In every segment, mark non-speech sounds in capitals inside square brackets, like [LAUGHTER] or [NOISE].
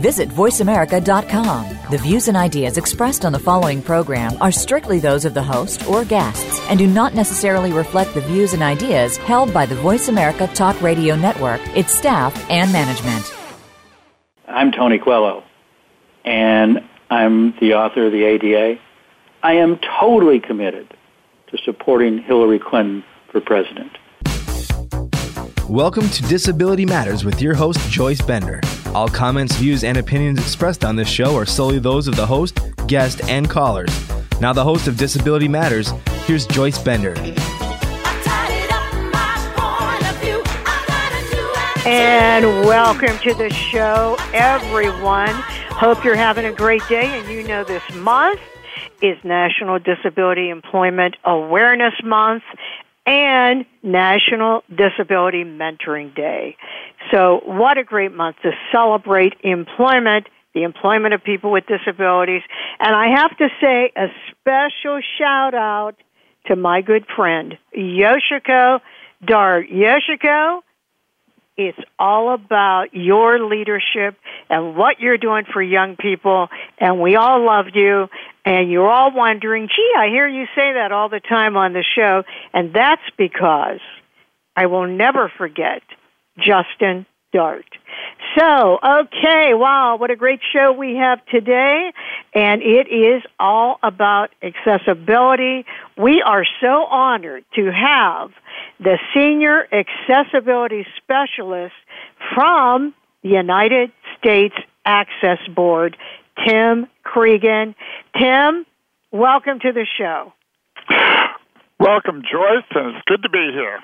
Visit VoiceAmerica.com. The views and ideas expressed on the following program are strictly those of the host or guests and do not necessarily reflect the views and ideas held by the Voice America Talk Radio Network, its staff, and management. I'm Tony Coelho, and I'm the author of the ADA. I am totally committed to supporting Hillary Clinton for president. Welcome to Disability Matters with your host, Joyce Bender. All comments, views, and opinions expressed on this show are solely those of the host, guest, and callers. Now, the host of Disability Matters, here's Joyce Bender. And welcome to the show, everyone. Hope you're having a great day. And you know, this month is National Disability Employment Awareness Month and National Disability Mentoring Day. So, what a great month to celebrate employment, the employment of people with disabilities. And I have to say a special shout out to my good friend, Yoshiko Dart. Yoshiko, it's all about your leadership and what you're doing for young people. And we all love you. And you're all wondering, gee, I hear you say that all the time on the show. And that's because I will never forget Justin Dart. So, okay, wow, what a great show we have today. And it is all about accessibility. We are so honored to have the Senior Accessibility Specialist from the United States Access Board, Tim Creagan. Tim, welcome to the show. Welcome, Joyce, and it's good to be here.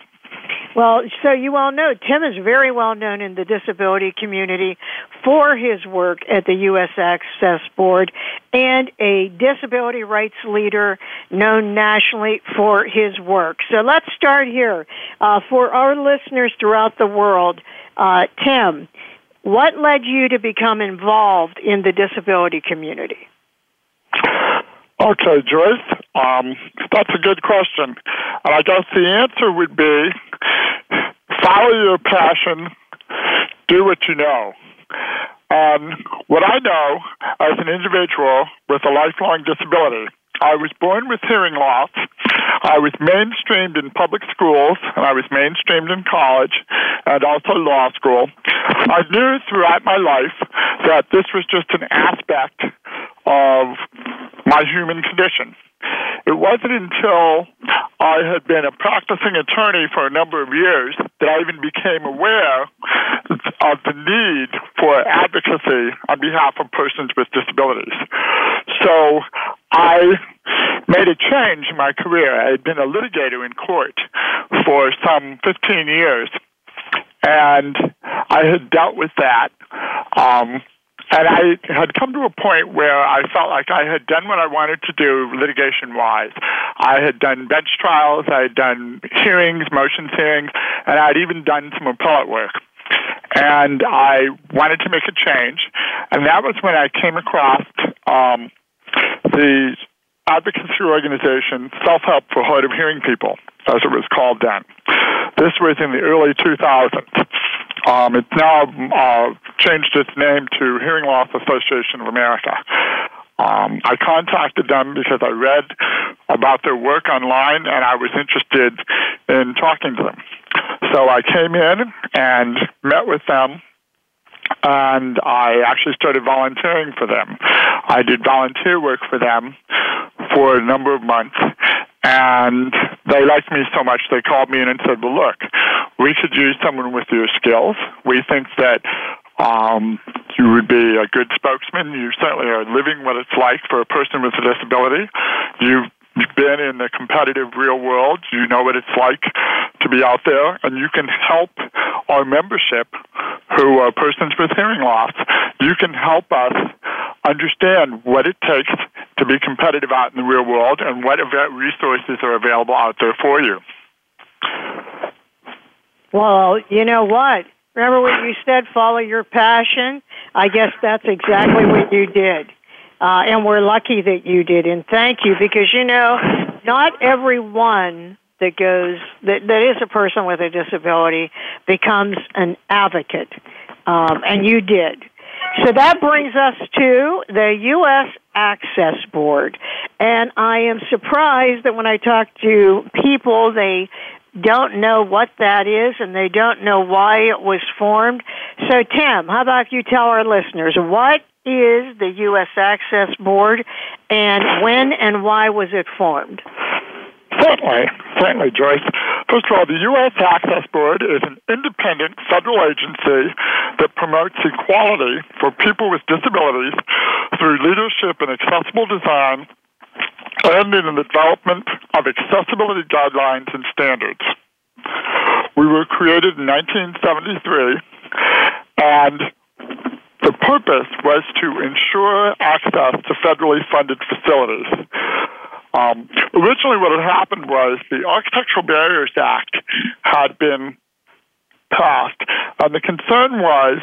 Well, so you all know Tim is very well known in the disability community for his work at the U.S. Access Board and a disability rights leader known nationally for his work. So let's start here. Uh, for our listeners throughout the world, uh, Tim, what led you to become involved in the disability community? Okay, Joyce, um, that's a good question. And I guess the answer would be follow your passion, do what you know. And what I know as an individual with a lifelong disability, I was born with hearing loss. I was mainstreamed in public schools, and I was mainstreamed in college and also law school. I knew throughout my life that this was just an aspect of my human condition. It wasn't until I had been a practicing attorney for a number of years that I even became aware of the need for advocacy on behalf of persons with disabilities. So I made a change in my career. I had been a litigator in court for some 15 years, and I had dealt with that. Um, and I had come to a point where I felt like I had done what I wanted to do litigation wise. I had done bench trials, I had done hearings, motions hearings, and I had even done some appellate work. And I wanted to make a change. And that was when I came across um, the advocacy organization Self Help for Hard of Hearing People, as it was called then. This was in the early 2000s. Um, it's now uh, changed its name to Hearing Loss Association of America. Um, I contacted them because I read about their work online and I was interested in talking to them. So I came in and met with them and I actually started volunteering for them. I did volunteer work for them for a number of months, and they liked me so much they called me in and said, "Well, look, we could use someone with your skills. We think that um, you would be a good spokesman. You certainly are living what it's like for a person with a disability. You've been in the competitive real world. You know what it's like to be out there, and you can help our membership who are persons with hearing loss. You can help us understand what it takes to be competitive out in the real world and what resources are available out there for you. Well, you know what? Remember what you said, follow your passion? I guess that's exactly what you did. Uh, and we're lucky that you did. And thank you because, you know, not everyone that goes, that, that is a person with a disability becomes an advocate. Um, and you did. So that brings us to the U.S. Access Board. And I am surprised that when I talk to people, they don't know what that is and they don't know why it was formed. So, Tim, how about if you tell our listeners what is the U.S. Access Board and when and why was it formed? Certainly, certainly, Joyce. First of all, the U.S. Access Board is an independent federal agency that promotes equality for people with disabilities through leadership in accessible design and in the development of accessibility guidelines and standards. We were created in 1973, and the purpose was to ensure access to federally funded facilities. Um, originally, what had happened was the Architectural Barriers Act had been passed, and the concern was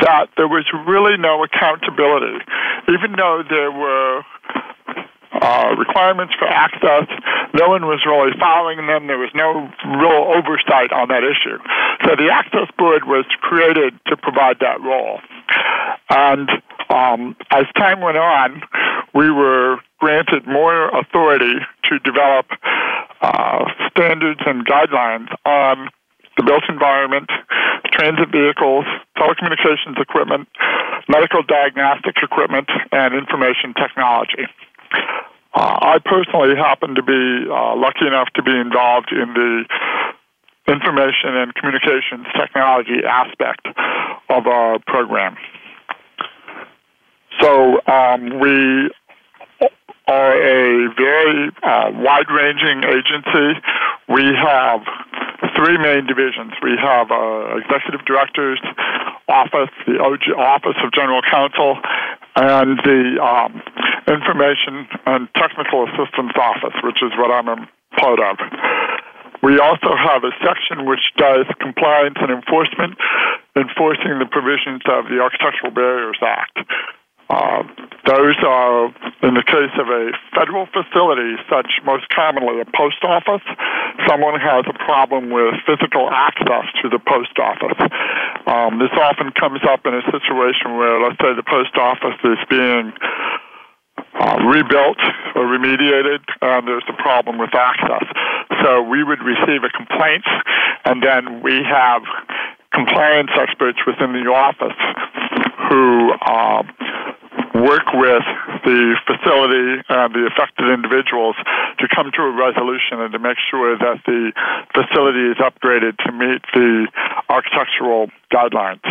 that there was really no accountability, even though there were uh, requirements for access. No one was really following them. There was no real oversight on that issue. So the Access Board was created to provide that role. And um, as time went on, we were granted more authority to develop uh, standards and guidelines on the built environment, transit vehicles, telecommunications equipment, medical diagnostics equipment, and information technology. Uh, I personally happen to be uh, lucky enough to be involved in the information and communications technology aspect of our program. So um, we are a very uh, wide-ranging agency. We have three main divisions. We have our uh, executive director's office, the OG, Office of General Counsel, and the um, Information and Technical Assistance Office, which is what I'm a part of. We also have a section which does compliance and enforcement, enforcing the provisions of the Architectural Barriers Act. Uh, those are, in the case of a federal facility, such most commonly a post office, someone has a problem with physical access to the post office. Um, this often comes up in a situation where, let's say, the post office is being uh, rebuilt or remediated, and there's a problem with access. So we would receive a complaint, and then we have compliance experts within the office who uh, work with the facility and the affected individuals to come to a resolution and to make sure that the facility is upgraded to meet the architectural guidelines.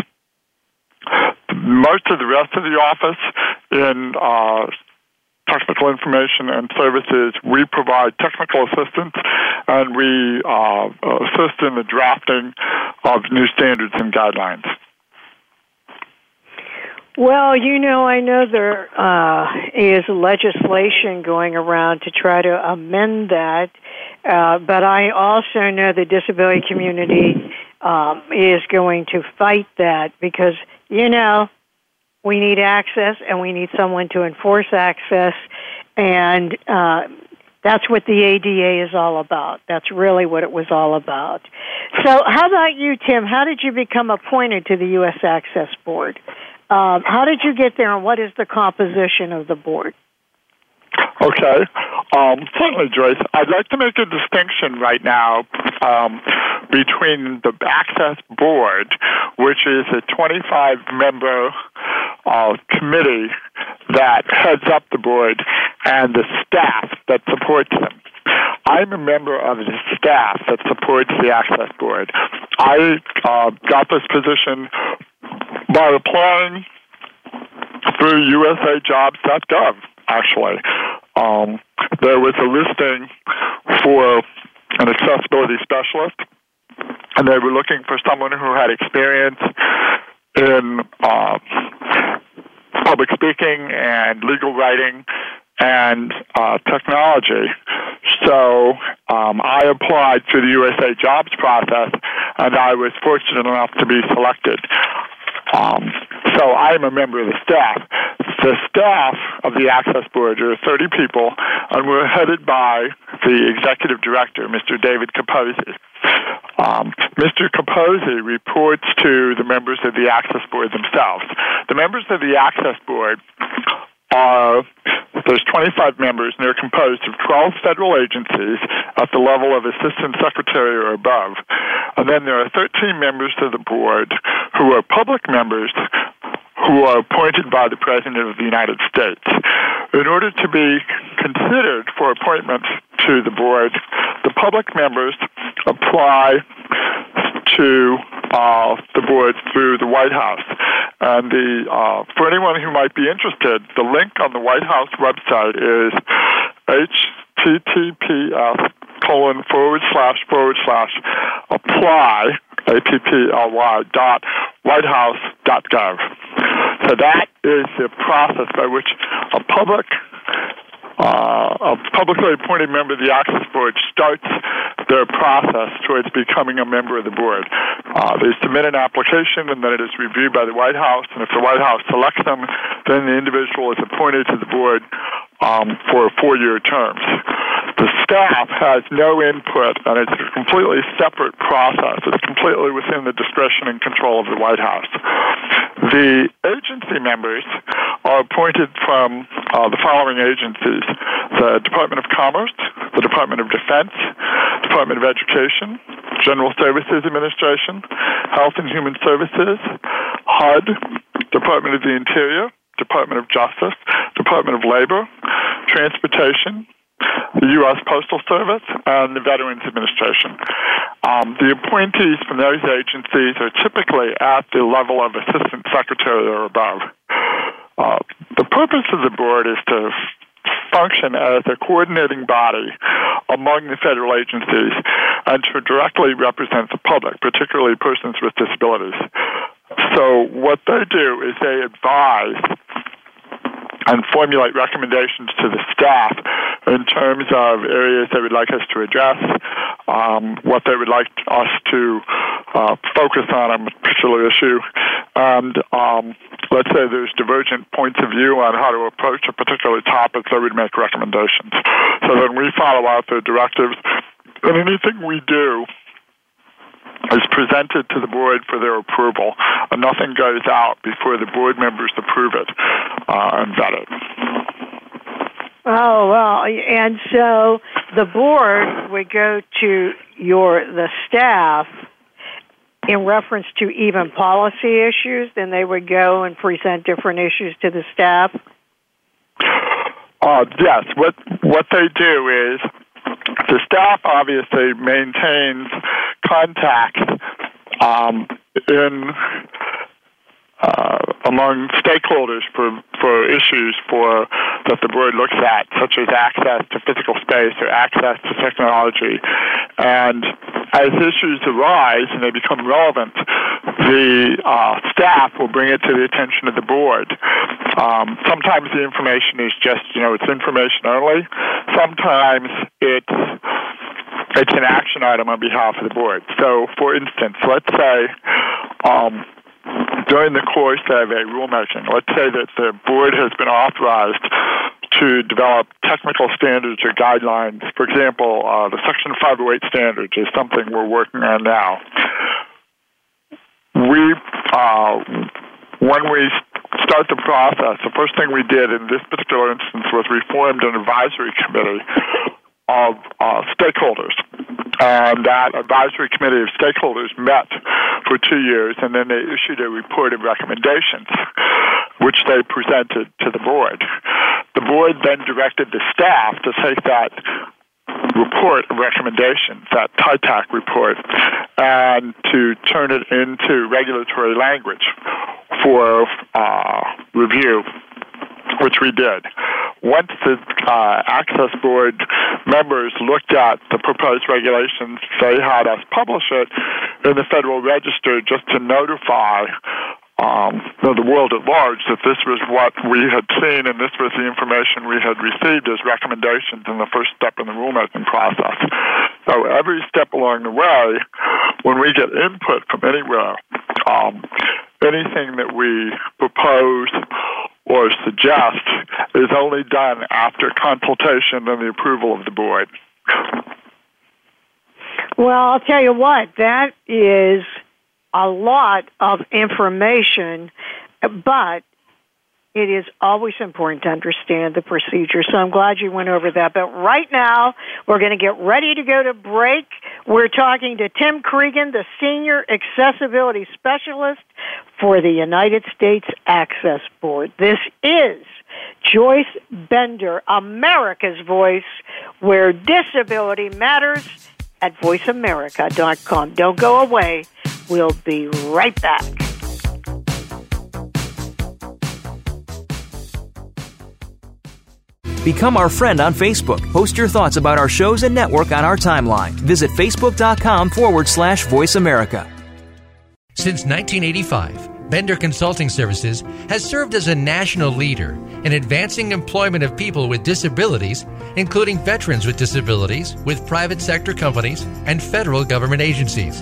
Most of the rest of the office in uh, technical information and services, we provide technical assistance and we uh, assist in the drafting of new standards and guidelines. Well, you know, I know there uh, is legislation going around to try to amend that, uh, but I also know the disability community um, is going to fight that because, you know, we need access and we need someone to enforce access, and uh, that's what the ADA is all about. That's really what it was all about. So, how about you, Tim? How did you become appointed to the U.S. Access Board? Um, how did you get there, and what is the composition of the board? Okay. Um, certainly, Joyce. I'd like to make a distinction right now um, between the Access Board, which is a 25 member uh, committee that heads up the board, and the staff that supports them. I'm a member of the staff that supports the Access Board. I uh, got this position by applying through usajobs.gov, actually. Um, there was a listing for an accessibility specialist, and they were looking for someone who had experience in uh, public speaking and legal writing and uh, technology. So um, I applied through the USA Jobs process, and I was fortunate enough to be selected. Um, so I'm a member of the staff. The staff of the Access Board are 30 people, and we're headed by the executive director, Mr. David Capozzi. Um, Mr. Capozzi reports to the members of the Access Board themselves. The members of the Access Board are there's 25 members, and they're composed of 12 federal agencies at the level of assistant secretary or above. And then there are 13 members of the board who are public members who are appointed by the President of the United States. In order to be considered for appointment to the board, the public members apply to uh, the board through the White House. And the uh, for anyone who might be interested, the link on the White House website is https colon forward slash forward slash apply A-P-P-L-Y dot whitehouse dot gov. So that is the process by which a public uh, a publicly appointed member of the Access Board starts their process towards becoming a member of the board. Uh, they submit an application and then it is reviewed by the White House, and if the White House selects them, then the individual is appointed to the board um, for four-year terms. The staff has no input, and it's a completely separate process. It's completely within the discretion and control of the White House. The agency members are appointed from uh, the following agencies the Department of Commerce, the Department of Defense, Department of Education, General Services Administration, Health and Human Services, HUD, Department of the Interior, Department of Justice, Department of Labor, Transportation, the U.S. Postal Service, and the Veterans Administration. Um, the appointees from those agencies are typically at the level of Assistant Secretary or above. Uh, the purpose of the board is to function as a coordinating body among the federal agencies and to directly represent the public, particularly persons with disabilities. So what they do is they advise and formulate recommendations to the staff in terms of areas they would like us to address, um, what they would like us to uh, focus on a particular issue, and um, let's say there's divergent points of view on how to approach a particular topic, they would make recommendations. So then we follow out the directives, and anything we do is presented to the board for their approval, and nothing goes out before the board members approve it uh, and vet it. Oh well, and so the board would go to your the staff in reference to even policy issues. Then they would go and present different issues to the staff. Uh, yes, what what they do is the staff obviously maintains contact um, in uh, among stakeholders for, for issues for that the board looks at, such as access to physical space or access to technology. And as issues arise and they become relevant, the uh, staff will bring it to the attention of the board. Um, sometimes the information is just, you know, it's information only. Sometimes it's it's an action item on behalf of the board. So, for instance, let's say um, during the course of a rulemaking, let's say that the board has been authorized to develop technical standards or guidelines. For example, uh, the Section 508 standards is something we're working on now. We, uh, when we start the process, the first thing we did in this particular instance was we formed an advisory committee of uh, stakeholders. And that advisory committee of stakeholders met for two years, and then they issued a report of recommendations, which they presented to the board. The board then directed the staff to take that report of recommendations, that TEITAC report, and to turn it into regulatory language for uh, review which we did. Once the uh, Access Board members looked at the proposed regulations, they had us publish it in the Federal Register just to notify um, the world at large that this was what we had seen and this was the information we had received as recommendations in the first step in the rulemaking process. So every step along the way, when we get input from anywhere, um, anything that we propose or suggest is only done after consultation and the approval of the board. Well, I'll tell you what, that is a lot of information, but it is always important to understand the procedure. So I'm glad you went over that. But right now, we're going to get ready to go to break. We're talking to Tim Creagan, the Senior Accessibility Specialist for the United States Access Board. This is Joyce Bender, America's Voice, where disability matters at voiceamerica.com. Don't go away. We'll be right back. Become our friend on Facebook. Post your thoughts about our shows and network on our timeline. Visit facebook.com forward slash voice America. Since 1985, Bender Consulting Services has served as a national leader in advancing employment of people with disabilities, including veterans with disabilities, with private sector companies and federal government agencies.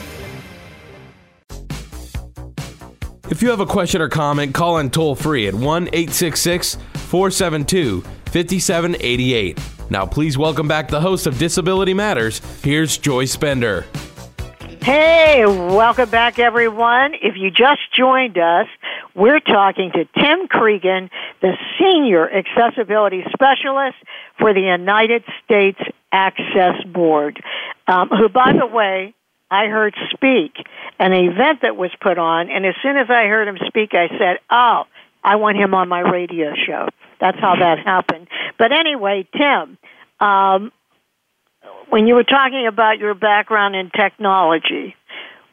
If you have a question or comment, call in toll free at 1 866 472 5788. Now, please welcome back the host of Disability Matters. Here's Joyce Bender. Hey, welcome back, everyone. If you just joined us, we're talking to Tim Creagan, the Senior Accessibility Specialist for the United States Access Board, um, who, by the way, I heard speak an event that was put on, and as soon as I heard him speak, I said, "Oh, I want him on my radio show." That's how that [LAUGHS] happened. But anyway, Tim, um, when you were talking about your background in technology,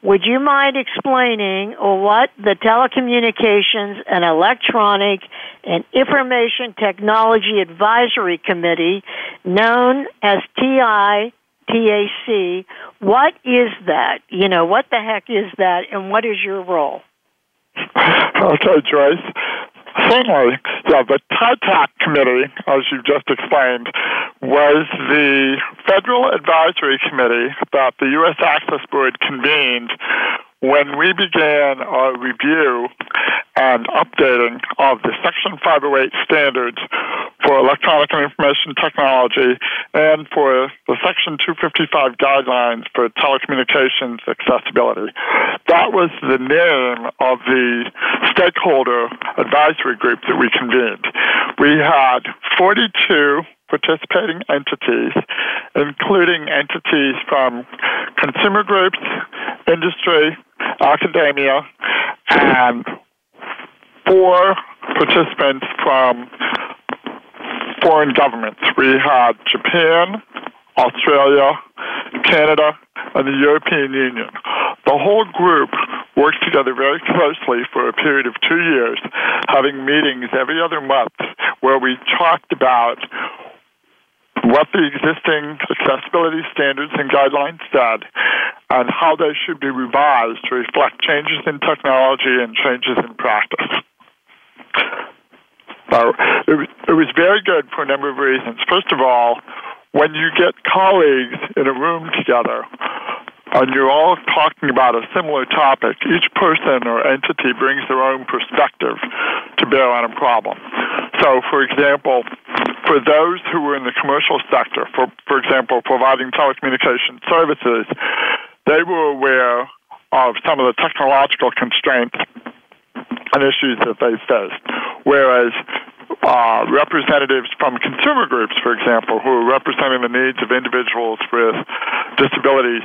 would you mind explaining what the Telecommunications and Electronic and Information Technology Advisory Committee, known as TI TAC. What is that? You know, what the heck is that, and what is your role? [LAUGHS] Okay, Joyce. Certainly, yeah, the TEITAC committee, as you just explained, was the federal advisory committee that the U.S. Access Board convened when we began our review and updating of the Section 508 standards for electronic information technology and for the Section 255 guidelines for telecommunications accessibility. That was the name of the stakeholder advisory group that we convened. We had 42 participating entities, including entities from consumer groups, industry, academia, and four participants from foreign governments. We had Japan, Australia, Canada, and the European Union. The whole group worked together very closely for a period of two years, having meetings every other month where we talked about what the existing accessibility standards and guidelines said and how they should be revised to reflect changes in technology and changes in practice. So it was, very good for a number of reasons. First of all, when you get colleagues in a room together and you're all talking about a similar topic, each person or entity brings their own perspective to bear on a problem. So, for example, for those who were in the commercial sector, for, for example, providing telecommunication services, they were aware of some of the technological constraints and issues that they faced. Whereas uh, representatives from consumer groups, for example, who are representing the needs of individuals with disabilities,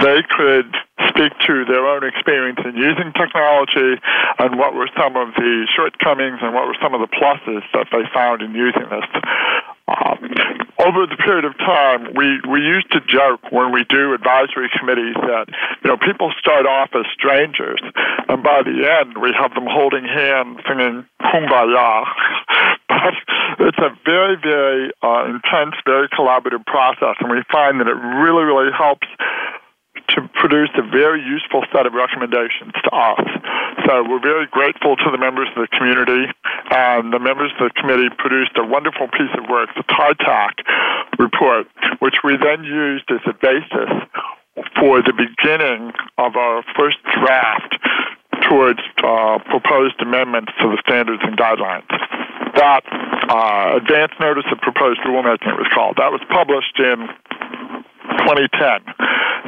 they could speak to their own experience in using technology and what were some of the shortcomings and what were some of the pluses that they found in using this. Um, over the period of time, we, we used to joke when we do advisory committees that, you know, people start off as strangers, and by the end, we have them holding hands singing Kumbaya. [LAUGHS] but it's a very, very uh, intense, very collaborative process, and we find that it really, really helps to produce a very useful set of recommendations to us. So we're very grateful to the members of the community, and the members of the committee produced a wonderful piece of work, the TEITAC report, which we then used as a basis for the beginning of our first draft towards uh, proposed amendments to the standards and guidelines. That uh, advance notice of proposed rulemaking it was called. That was published in 2010.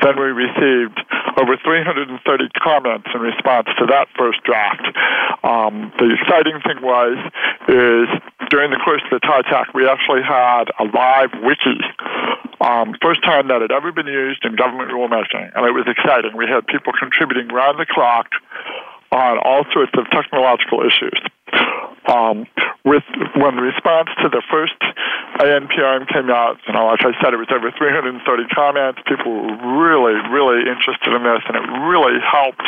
Then we received over 330 comments in response to that first draft. Um, the exciting thing was is during the course of the TEITAC, we actually had a live wiki. Um, first time that had ever been used in government rulemaking, and it was exciting. We had people contributing round the clock on all sorts of technological issues. Um, with when the response to the first ANPRM came out, you know, like I said, it was over 330 comments. People were really, really interested in this, and it really helped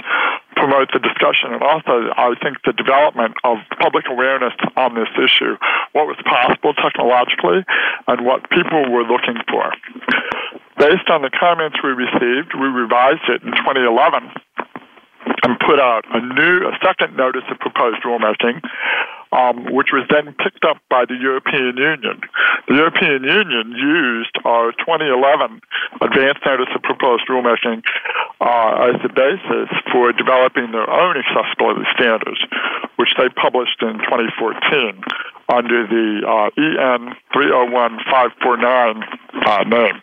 promote the discussion and also, I think, the development of public awareness on this issue, what was possible technologically, and what people were looking for. Based on the comments we received, we revised it in 2011 and put out a new, a second notice of proposed rulemaking, um, which was then picked up by the European Union. The European Union used our 2011 advance notice of proposed rulemaking uh, as the basis for developing their own accessibility standards, which they published in 2014 under the uh, EN 301549 uh, name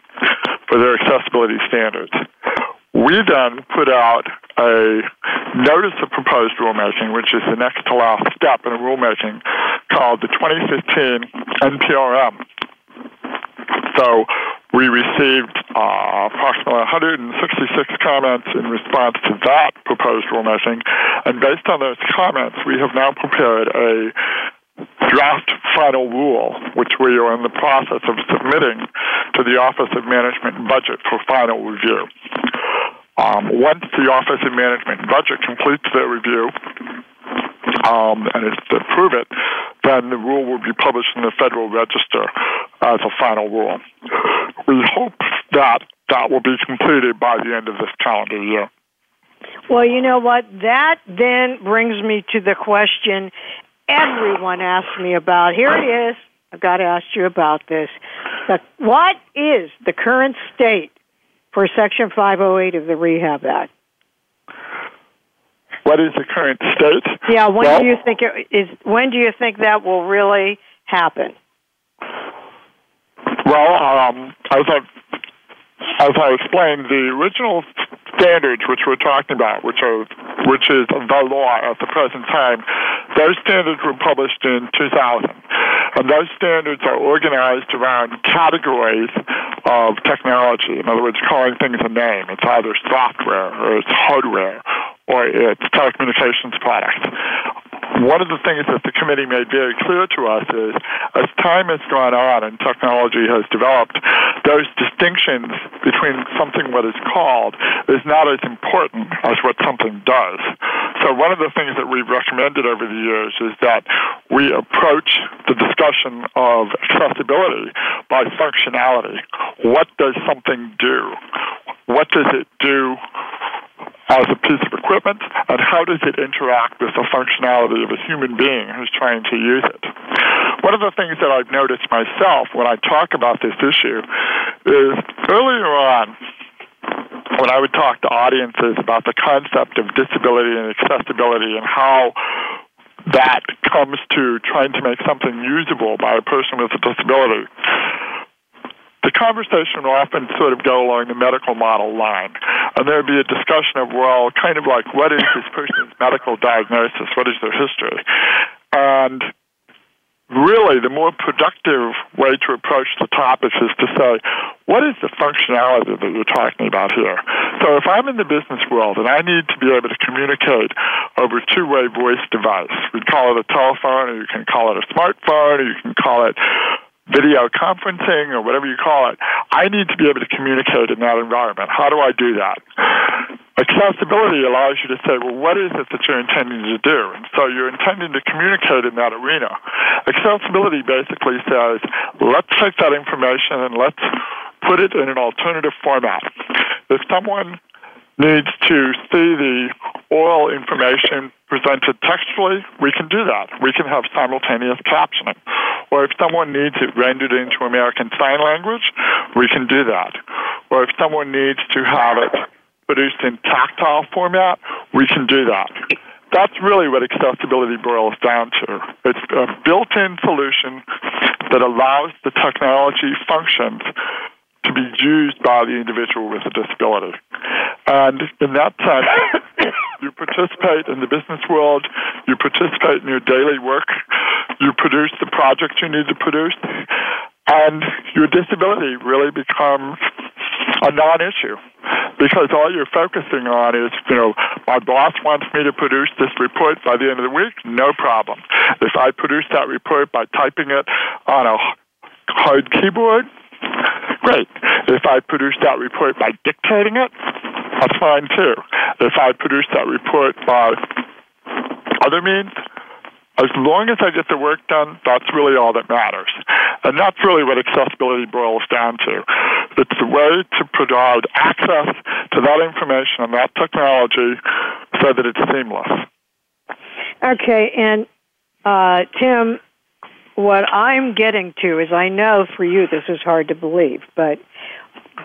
for their accessibility standards. We then put out a notice of proposed rulemaking, which is the next to last step in rulemaking, called the 2015 NPRM. So we received uh, approximately 166 comments in response to that proposed rulemaking, and based on those comments, we have now prepared a draft final rule, which we are in the process of submitting to the Office of Management and Budget for final review. Um, once the Office of Management and Budget completes their review um, and it's to approve it, then the rule will be published in the Federal Register as a final rule. We hope that that will be completed by the end of this calendar year. Well, you know what? That then brings me to the question everyone asks me about. Here it is. I've got to ask you about this. What is the current state for Section 508 of the Rehab Act? What is the current state? Yeah, when well, do you think it is? When do you think that will really happen? Well, um, as I as I explained, the original standards which we're talking about, which are which is the law at the present time, those standards were published in 2000, and those standards are organized around categories of technology. In other words, calling things a name. It's either software or it's hardware or its telecommunications products. One of the things that the committee made very clear to us is as time has gone on and technology has developed, those distinctions between something what is called is not as important as what something does. So one of the things that we've recommended over the years is that we approach the discussion of accessibility by functionality. What does something do? What does it do as a piece of equipment, and how does it interact with the functionality of a human being who's trying to use it? One of the things that I've noticed myself when I talk about this issue is earlier on, when I would talk to audiences about the concept of disability and accessibility and how that comes to trying to make something usable by a person with a disability, the conversation will often sort of go along the medical model line. And there would be a discussion of, well, kind of like, what is this person's medical diagnosis? What is their history? And really the more productive way to approach the topic is to say, what is the functionality that you're talking about here? So if I'm in the business world and I need to be able to communicate over two-way voice device, we call it a telephone, or you can call it a smartphone, or you can call it video conferencing or whatever you call it, I need to be able to communicate in that environment. How do I do that? Accessibility allows you to say, well, what is it that you're intending to do? And so you're intending to communicate in that arena. Accessibility basically says, let's take that information and let's put it in an alternative format. If someone needs to see the oral information presented textually, we can do that. We can have simultaneous captioning. Or if someone needs it rendered into American Sign Language, we can do that. Or if someone needs to have it produced in tactile format, we can do that. That's really what accessibility boils down to. It's a built-in solution that allows the technology functions to be used by the individual with a disability. And in that sense, [COUGHS] you participate in the business world, you participate in your daily work, you produce the project you need to produce, and your disability really becomes a non-issue because all you're focusing on is, you know, my boss wants me to produce this report by the end of the week, no problem. If I produce that report by typing it on a hard keyboard, great. If I produce that report by dictating it, that's fine too. If I produce that report by other means, as long as I get the work done, that's really all that matters. And that's really what accessibility boils down to. It's a way to provide access to that information and that technology so that it's seamless. Okay, and uh, Tim, what I'm getting to is I know for you this is hard to believe, but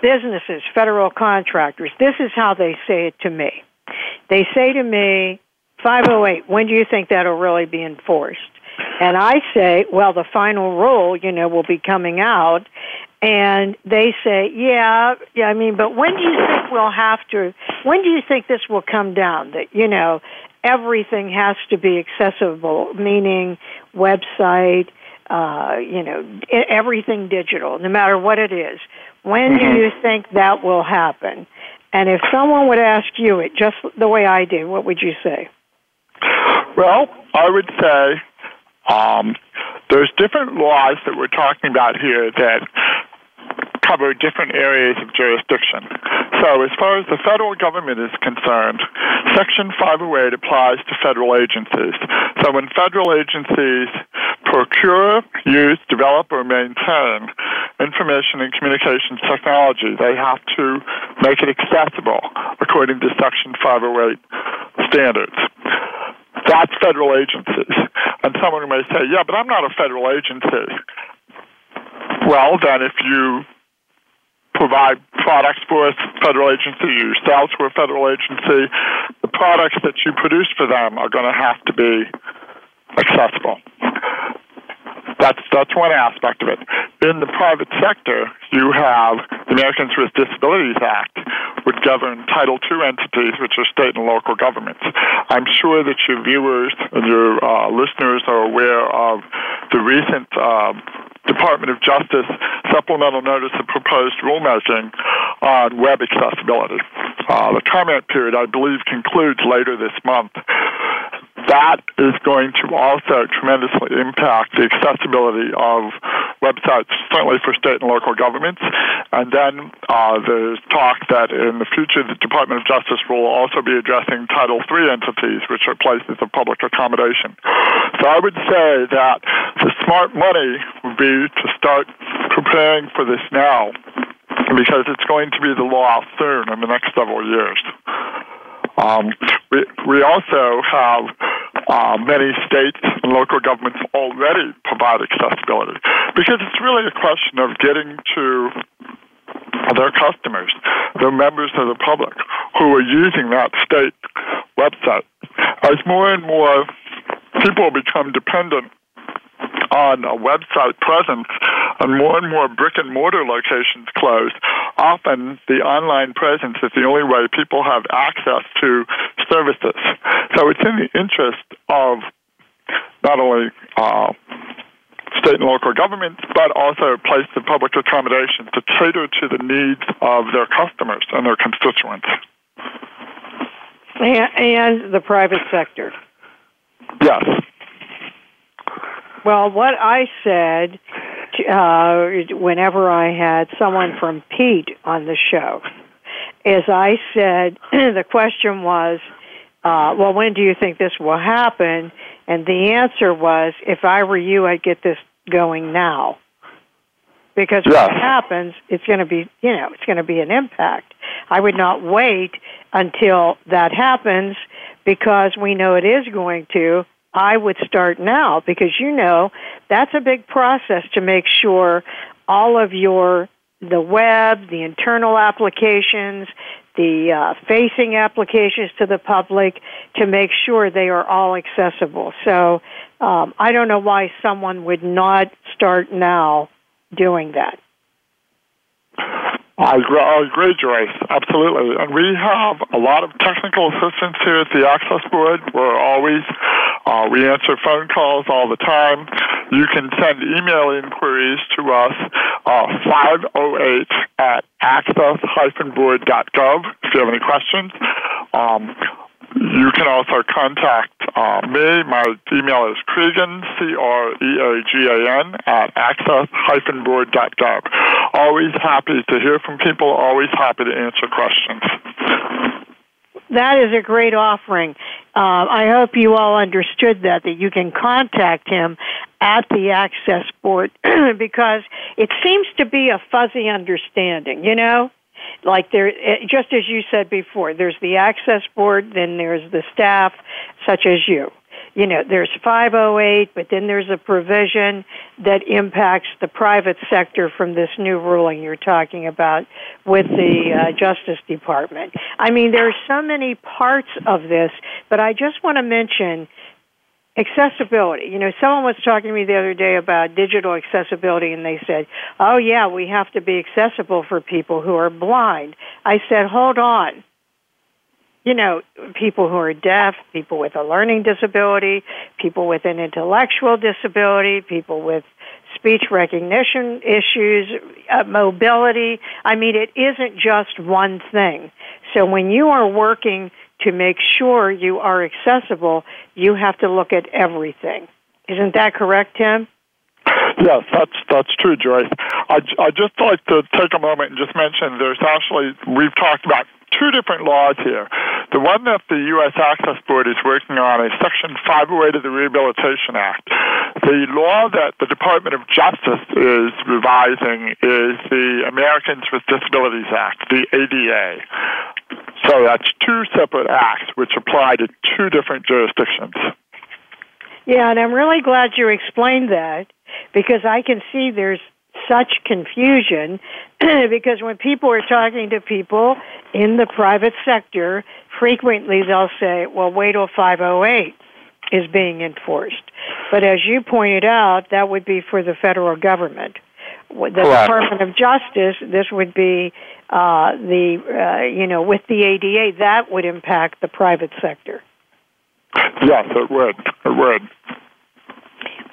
businesses, federal contractors, this is how they say it to me. They say to me, 508, when do you think that'll really be enforced? And I say, well, the final rule, you know, will be coming out. And they say, yeah, yeah, I mean, but when do you think we'll have to, when do you think this will come down? That, you know, everything has to be accessible, meaning website, uh, you know, everything digital, no matter what it is. When mm-hmm. do you think that will happen? And if someone would ask you it just the way I did, what would you say? Well, I would say um, there's different laws that we're talking about here that cover different areas of jurisdiction. So, as far as the federal government is concerned, Section 508 applies to federal agencies. So, when federal agencies procure, use, develop, or maintain information and communications technology, they have to make it accessible according to Section 508 standards. That's federal agencies. And someone may say, yeah, but I'm not a federal agency. Well, then if you provide products for a federal agency, you sell to a federal agency, the products that you produce for them are going to have to be accessible. That's that's one aspect of it. In the private sector, you have the Americans with Disabilities Act would govern Title II entities, which are state and local governments. I'm sure that your viewers and your uh, listeners are aware of the recent uh, Department of Justice supplemental notice of proposed rulemaking on web accessibility. Uh, the comment period, I believe, concludes later this month that is going to also tremendously impact the accessibility of websites, certainly for state and local governments. And then uh, there's talk that in the future the Department of Justice will also be addressing Title III entities, which are places of public accommodation. So I would say that the smart money would be to start preparing for this now because it's going to be the law soon in the next several years. Um, we, we also have uh, many states and local governments already provide accessibility because it's really a question of getting to their customers, their members of the public who are using that state website. As more and more people become dependent on a website presence and more and more brick and mortar locations close, often the online presence is the only way people have access to services. So it's in the interest of not only uh, state and local governments, but also places of public accommodation to cater to the needs of their customers and their constituents. And, and the private sector. Yes. Well, what I said uh, whenever I had someone from Pete on the show is I said [CLEARS THROAT] the question was, uh, well, when do you think this will happen? And the answer was, if I were you, I'd get this going now. Because when it happens, it's going to be, you know, it's going to be an impact. I would not wait until that happens because we know it is going to. I would start now because you know that's a big process to make sure all of your the web, the internal applications, the uh, facing applications to the public to make sure they are all accessible. So um, I don't know why someone would not start now doing that. I I agree, Joyce. Absolutely. And we have a lot of technical assistance here at the Access Board. We're always, uh, we answer phone calls all the time. You can send email inquiries to us, uh, 508 at access-board.gov if you have any questions. Um, you can also contact uh, me. My email is Creagan, C-R-E-A-G-A-N, at access-board.gov. Always happy to hear from people, always happy to answer questions. That is a great offering. Uh, I hope you all understood that, that you can contact him at the Access Board [CLEARS THROAT] because it seems to be a fuzzy understanding, you know? like there eh, just as you said before there's the access board then there's the staff such as you you know there's 508 but then there's a provision that impacts the private sector from this new ruling you're talking about with the uh, justice department i mean there are so many parts of this but i just want to mention accessibility. You know, someone was talking to me the other day about digital accessibility and they said, "Oh yeah, we have to be accessible for people who are blind." I said, "Hold on. You know, people who are deaf, people with a learning disability, people with an intellectual disability, people with speech recognition issues, uh, mobility. I mean, it isn't just one thing. So when you are working to make sure you are accessible, you have to look at everything. Isn't that correct, Tim? Yes, that's that's true, Joyce. I I just like to take a moment and just mention there's actually we've talked about two different laws here. The one that the U.S. Access Board is working on is Section 508 of the Rehabilitation Act. The law that the Department of Justice is revising is the Americans with Disabilities Act, the ADA. So that's two separate acts which apply to two different jurisdictions. Yeah, and I'm really glad you explained that because I can see there's such confusion [CLEARS THROAT] because when people are talking to people in the private sector, frequently they'll say, well, wait till 508 is being enforced. But as you pointed out, that would be for the federal government. The Correct. Department of Justice, this would be uh, the, uh, you know, with the ADA, that would impact the private sector. Yes, it would. It would.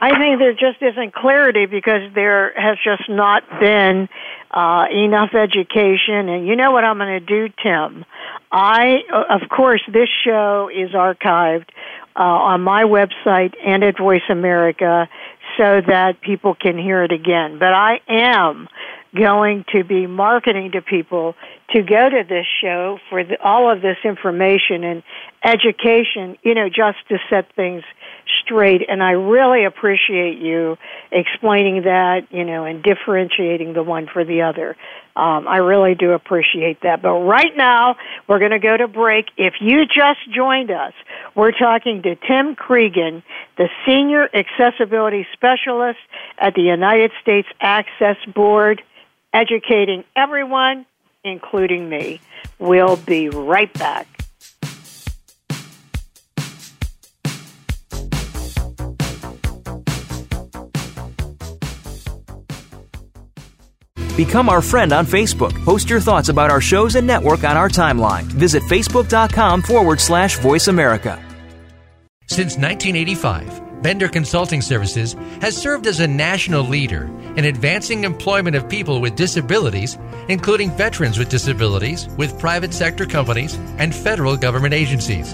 I think there just isn't clarity because there has just not been uh, enough education. And you know what I'm going to do, Tim? I, of course, this show is archived uh, on my website and at Voice America so that people can hear it again. But I am going to be marketing to people to go to this show for the, all of this information and education, you know, just to set things straight. And I really appreciate you explaining that, you know, and differentiating the one for the other. Um, I really do appreciate that. But right now, we're going to go to break. If you just joined us, we're talking to Tim Creagan, the Senior Accessibility Specialist at the United States Access Board educating everyone, including me. We'll be right back. Become our friend on Facebook. Post your thoughts about our shows and network on our timeline. Visit facebook.com forward slash voice America. Since 1985, Bender Consulting Services has served as a national leader in advancing employment of people with disabilities, including veterans with disabilities, with private sector companies and federal government agencies.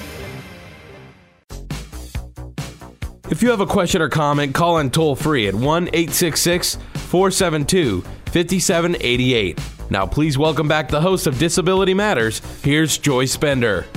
If you have a question or comment, call in toll free at 1 866 472 5788. Now, please welcome back the host of Disability Matters. Here's Joyce Bender.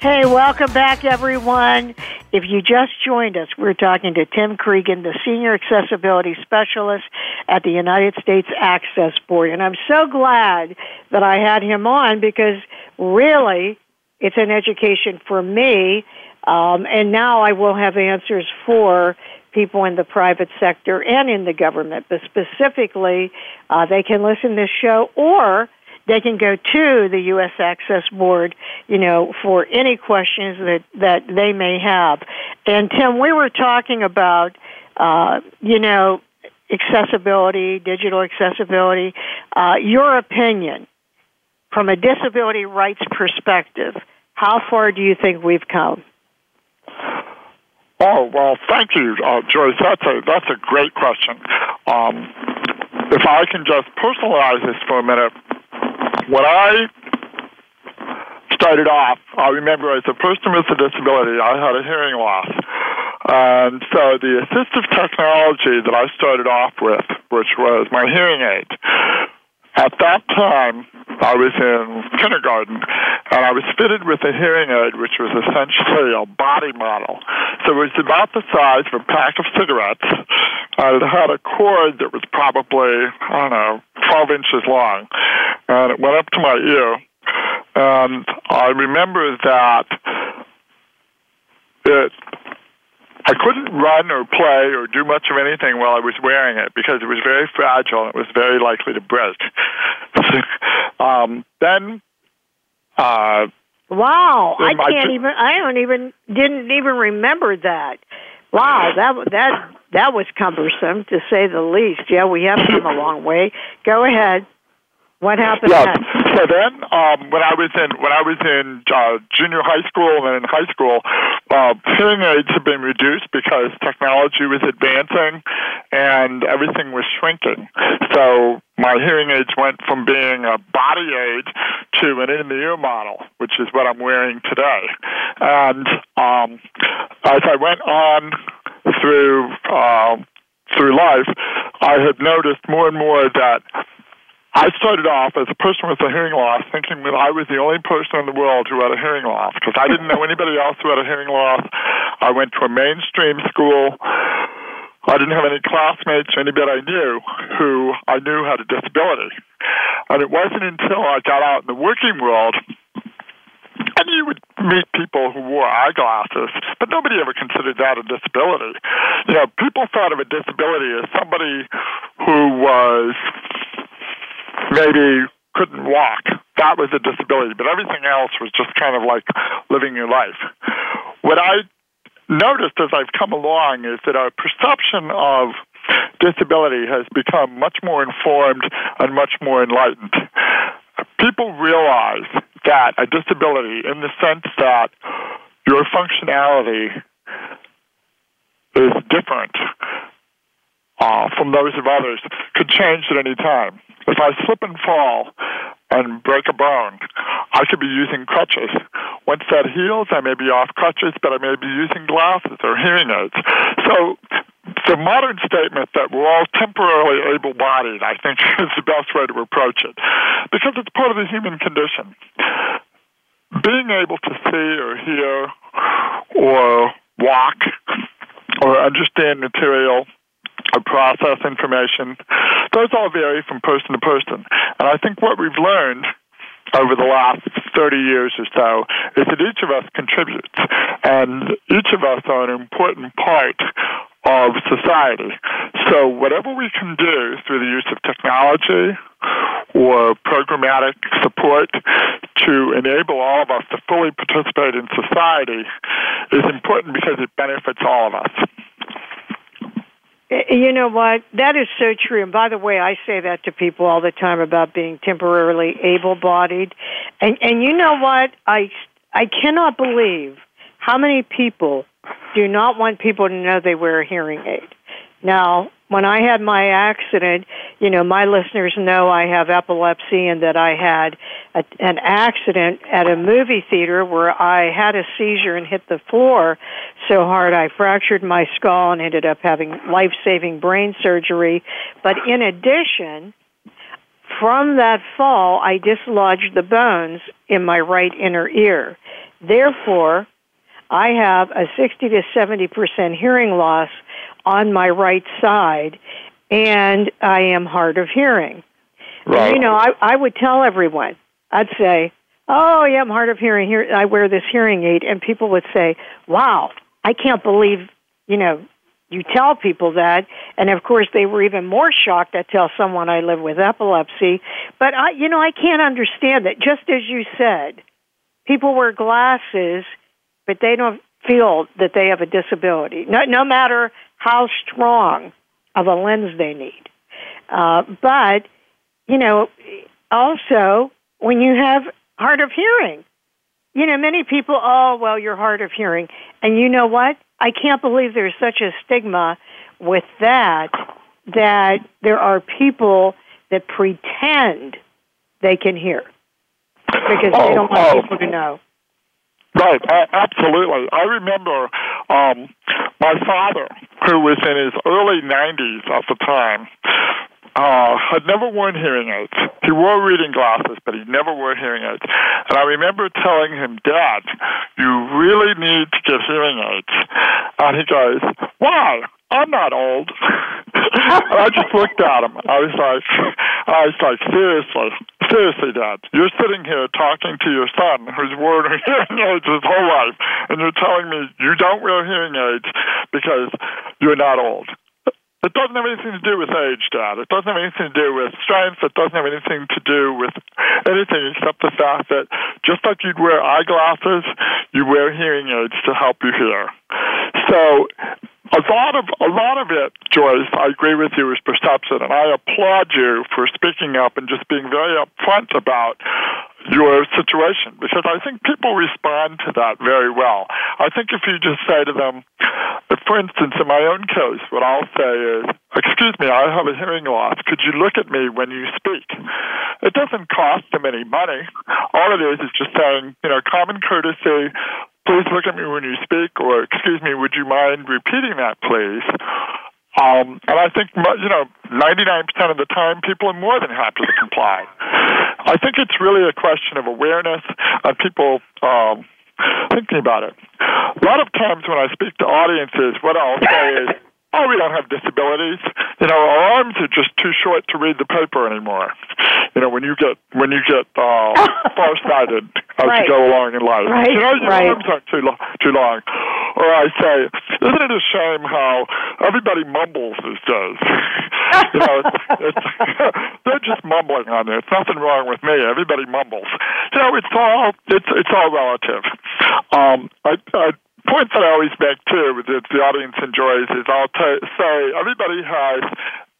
Hey, welcome back, everyone. If you just joined us, we're talking to Tim Creagan, the Senior Accessibility Specialist at the United States Access Board. And I'm so glad that I had him on because really it's an education for me um, and now I will have answers for people in the private sector and in the government, but specifically, uh, they can listen to this show or they can go to the U.S. Access Board, you know, for any questions that, that they may have. And Tim, we were talking about, uh, you know, accessibility, digital accessibility. Uh, your opinion from a disability rights perspective, how far do you think we've come? Oh well, thank you, uh, Joyce. That's a that's a great question. Um, if I can just personalize this for a minute, when I started off, I remember as a person with a disability, I had a hearing loss. And so the assistive technology that I started off with, which was my hearing aid, at that time, I was in kindergarten, and I was fitted with a hearing aid, which was essentially a body model. So it was about the size of a pack of cigarettes. And it had a cord that was probably, I don't know, 12 inches long, and it went up to my ear. And I remember that it couldn't run or play or do much of anything while I was wearing it because it was very fragile and it was very likely to break. [LAUGHS] um, then, uh, wow, I can't even. I don't even didn't even remember that. Wow, that that that was cumbersome to say the least. Yeah, we have come a long way. Go ahead. What happened yeah. next? So then, um, when I was in when I was in uh, junior high school and in high school, uh, hearing aids had been reduced because technology was advancing and everything was shrinking. So my hearing aids went from being a body aid to an in the ear model, which is what I'm wearing today. And um, as I went on through uh, through life, I had noticed more and more that I started off as a person with a hearing loss thinking that I was the only person in the world who had a hearing loss because I didn't know anybody else who had a hearing loss. I went to a mainstream school. I didn't have any classmates anybody I knew who I knew had a disability. And it wasn't until I got out in the working world and you would meet people who wore eyeglasses, but nobody ever considered that a disability. You know, people thought of a disability as somebody who was maybe couldn't walk. That was a disability, but everything else was just kind of like living your life. What I noticed as I've come along is that our perception of disability has become much more informed and much more enlightened. People realize that a disability, in the sense that your functionality is different uh, from those of others, could change at any time. If I slip and fall and break a bone, I could be using crutches. once that heals, I may be off crutches, but I may be using glasses or hearing aids. So the modern statement that we're all temporarily able bodied, I think, [LAUGHS] is the best way to approach it because it's part of the human condition. Being able to see or hear or walk or understand material or process information, those all vary from person to person. And I think what we've learned over the last 30 years or so is that each of us contributes and each of us are an important part of society. So whatever we can do through the use of technology or programmatic support to enable all of us to fully participate in society is important because it benefits all of us. You know what? That is so true. And by the way, I say that to people all the time about being temporarily able-bodied. And and you know what? I I cannot believe how many people do not want people to know they wear a hearing aid. Now, when I had my accident, you know, my listeners know I have epilepsy and that I had a, an accident at a movie theater where I had a seizure and hit the floor so hard I fractured my skull and ended up having life-saving brain surgery. But in addition, from that fall, I dislodged the bones in my right inner ear. Therefore, I have a 60 to 70% hearing loss on my right side, and I am hard of hearing. Right. And, you know, I, I would tell everyone, I'd say, oh, yeah, I'm hard of hearing. Here, I wear this hearing aid. And people would say, wow, I can't believe, you know, you tell people that. And of course, they were even more shocked to tell someone I live with epilepsy. But I, you know, I can't understand that. Just as you said, people wear glasses, but they don't feel that they have a disability. No, no matter how strong of a lens they need. Uh, but, you know, also when you have hard of hearing, you know, many people, oh, well, you're hard of hearing. And you know what? I can't believe there's such a stigma with that, that there are people that pretend they can hear because they don't want oh, people to know. Right, absolutely. I remember um, my father, who was in his early 90s at the time, uh, had never worn hearing aids. He wore reading glasses, but he never wore hearing aids. And I remember telling him, Dad, you really need to get hearing aids. And he goes, Why? I'm not old. [LAUGHS] and I just looked at him. I was like, I was like, seriously, seriously, Dad, you're sitting here talking to your son who's worn [LAUGHS] hearing aids his whole life, and you're telling me you don't wear hearing aids because you're not old. It doesn't have anything to do with age, Dad. It doesn't have anything to do with strength. It doesn't have anything to do with anything except the fact that just like you'd wear eyeglasses, you wear hearing aids to help you hear. So a lot of a lot of it, Joyce, I agree with you, is perception, and I applaud you for speaking up and just being very upfront about your situation because I think people respond to that very well. I think if you just say to them, for instance, in my own case, what I'll say is, "Excuse me, I have a hearing loss. Could you look at me when you speak?" It doesn't cost them any money. All it is is just saying, you know, common courtesy please look at me when you speak, or excuse me, would you mind repeating that, please? Um, and I think, you know, 99% of the time, people are more than happy to comply. I think it's really a question of awareness and people um, thinking about it. A lot of times when I speak to audiences, what I'll say is, oh, we don't have disabilities. You know, our arms are just too short to read the paper anymore. You know, when you get when you get uh, [LAUGHS] farsighted as Right. you go along in life, Right, you know, your right. arms aren't too lo- too long. Or I say, isn't it a shame how everybody mumbles these days? [LAUGHS] you know, it's, it's, [LAUGHS] they're just mumbling on there. It's nothing wrong with me. Everybody mumbles. You know, it's all it's it's all relative. Um, I, I point that I always make too that the audience enjoys is I'll t- say everybody has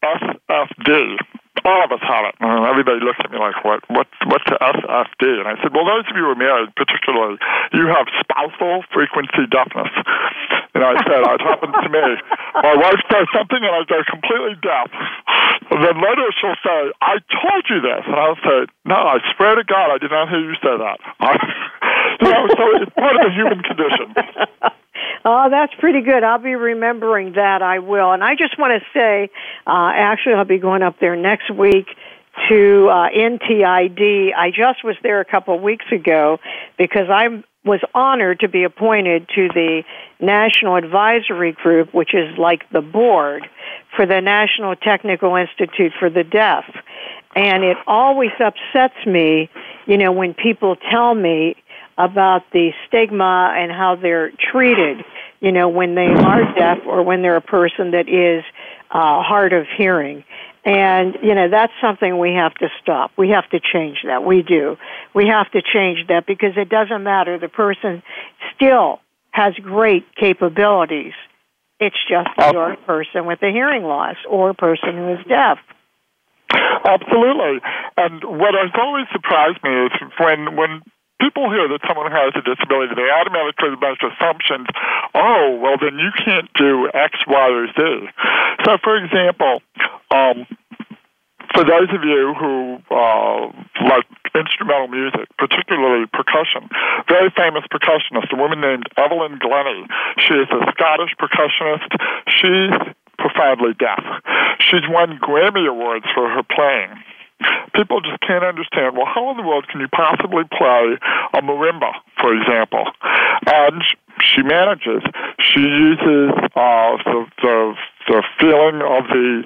SFD. All of us have it. And everybody looks at me like, what, what, what's the SFD? And I said, well, those of you who are married, particularly, you have spousal frequency deafness. And I said, it happens to me. My wife says something and I go completely deaf. And then later she'll say, I told you this. And I'll say, no, I swear to God, I did not hear you say that. You [LAUGHS] know, so it's part of the human condition. Oh, that's pretty good. I'll be remembering that. I will. And I just want to say, uh, actually, I'll be going up there next week to uh, NTID. I just was there a couple of weeks ago because I was honored to be appointed to the National Advisory Group, which is like the board for the National Technical Institute for the Deaf. And it always upsets me, you know, when people tell me about the stigma and how they're treated, you know, when they are deaf or when they're a person that is uh, hard of hearing. And, you know, that's something we have to stop. We have to change that. We do. We have to change that because it doesn't matter. The person still has great capabilities. It's just you're a person with a hearing loss or a person who is deaf. Absolutely. And what has always surprised me is when when people hear that someone has a disability, they automatically make assumptions. Oh, well, then you can't do X, Y, or Z. So, for example, um, for those of you who uh, like instrumental music, particularly percussion, very famous percussionist, a woman named Evelyn Glennie. She is a Scottish percussionist. She's profoundly deaf. She's won Grammy Awards for her playing people just can't understand. Well, how in the world can you possibly play a marimba, for example? And she manages. She uses uh, the, the the feeling of the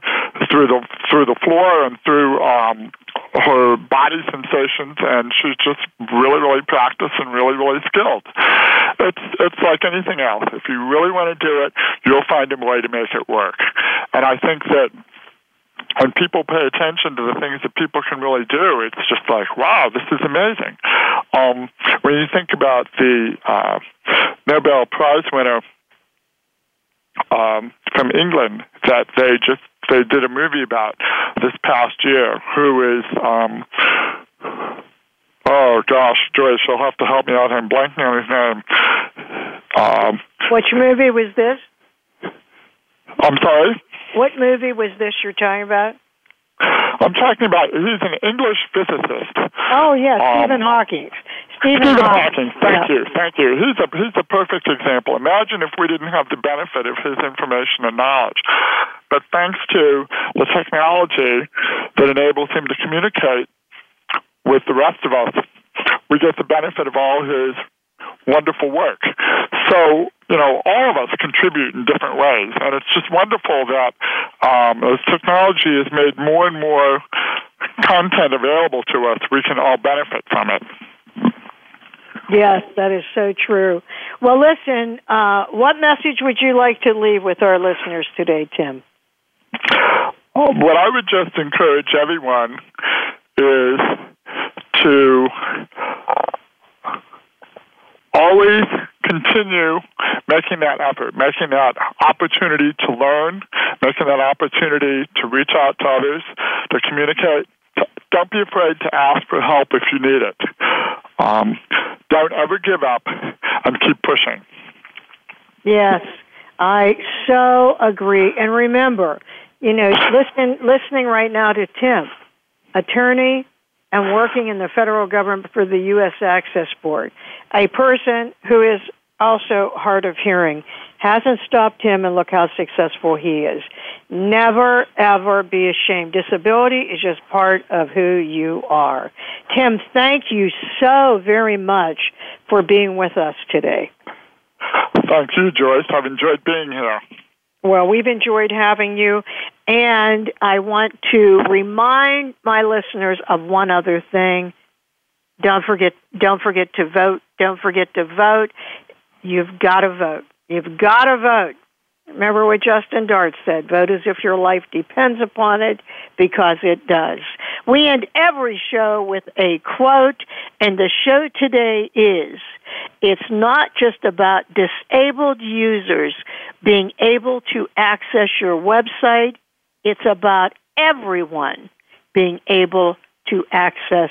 through the through the floor and through um, her body sensations, and she's just really, really practiced and really, really skilled. It's it's like anything else. If you really want to do it, you'll find a way to make it work. And I think that when people pay attention to the things that people can really do, it's just like, wow, this is amazing. Um, when you think about the uh, Nobel Prize winner um, from England that they just they did a movie about this past year, who is um, oh gosh, Joyce, you'll have to help me out. I'm blanking on his name. Um, Which movie was this? I'm sorry. What movie was this you're talking about? I'm talking about he's an English physicist. Oh yes, um, Stephen Hawking. Stephen, Stephen Hawking. Hawking. Thank yeah. you, thank you. He's a he's a perfect example. Imagine if we didn't have the benefit of his information and knowledge, but thanks to the technology that enables him to communicate with the rest of us, we get the benefit of all his wonderful work. So, you know, all of us contribute in different ways. And it's just wonderful that um, as technology has made more and more content available to us, we can all benefit from it. Yes, that is so true. Well, listen, uh, what message would you like to leave with our listeners today, Tim? Um, what I would just encourage everyone is to always continue making that effort, making that opportunity to learn, making that opportunity to reach out to others, to communicate. Don't be afraid to ask for help if you need it. Um, don't ever give up and keep pushing. Yes, I so agree. And remember, you know, listen, listening right now to Tim, attorney, and working in the federal government for the U.S. Access Board. A person who is also hard of hearing hasn't stopped him, and look how successful he is. Never, ever be ashamed. Disability is just part of who you are. Tim, thank you so very much for being with us today. Thank you, Joyce. I've enjoyed being here. Well, we've enjoyed having you, and I want to remind my listeners of one other thing. Don't forget don't forget to vote. Don't forget to vote. You've got to vote. You've got to vote. Remember what Justin Dart said vote as if your life depends upon it because it does. We end every show with a quote, and the show today is it's not just about disabled users being able to access your website, it's about everyone being able to access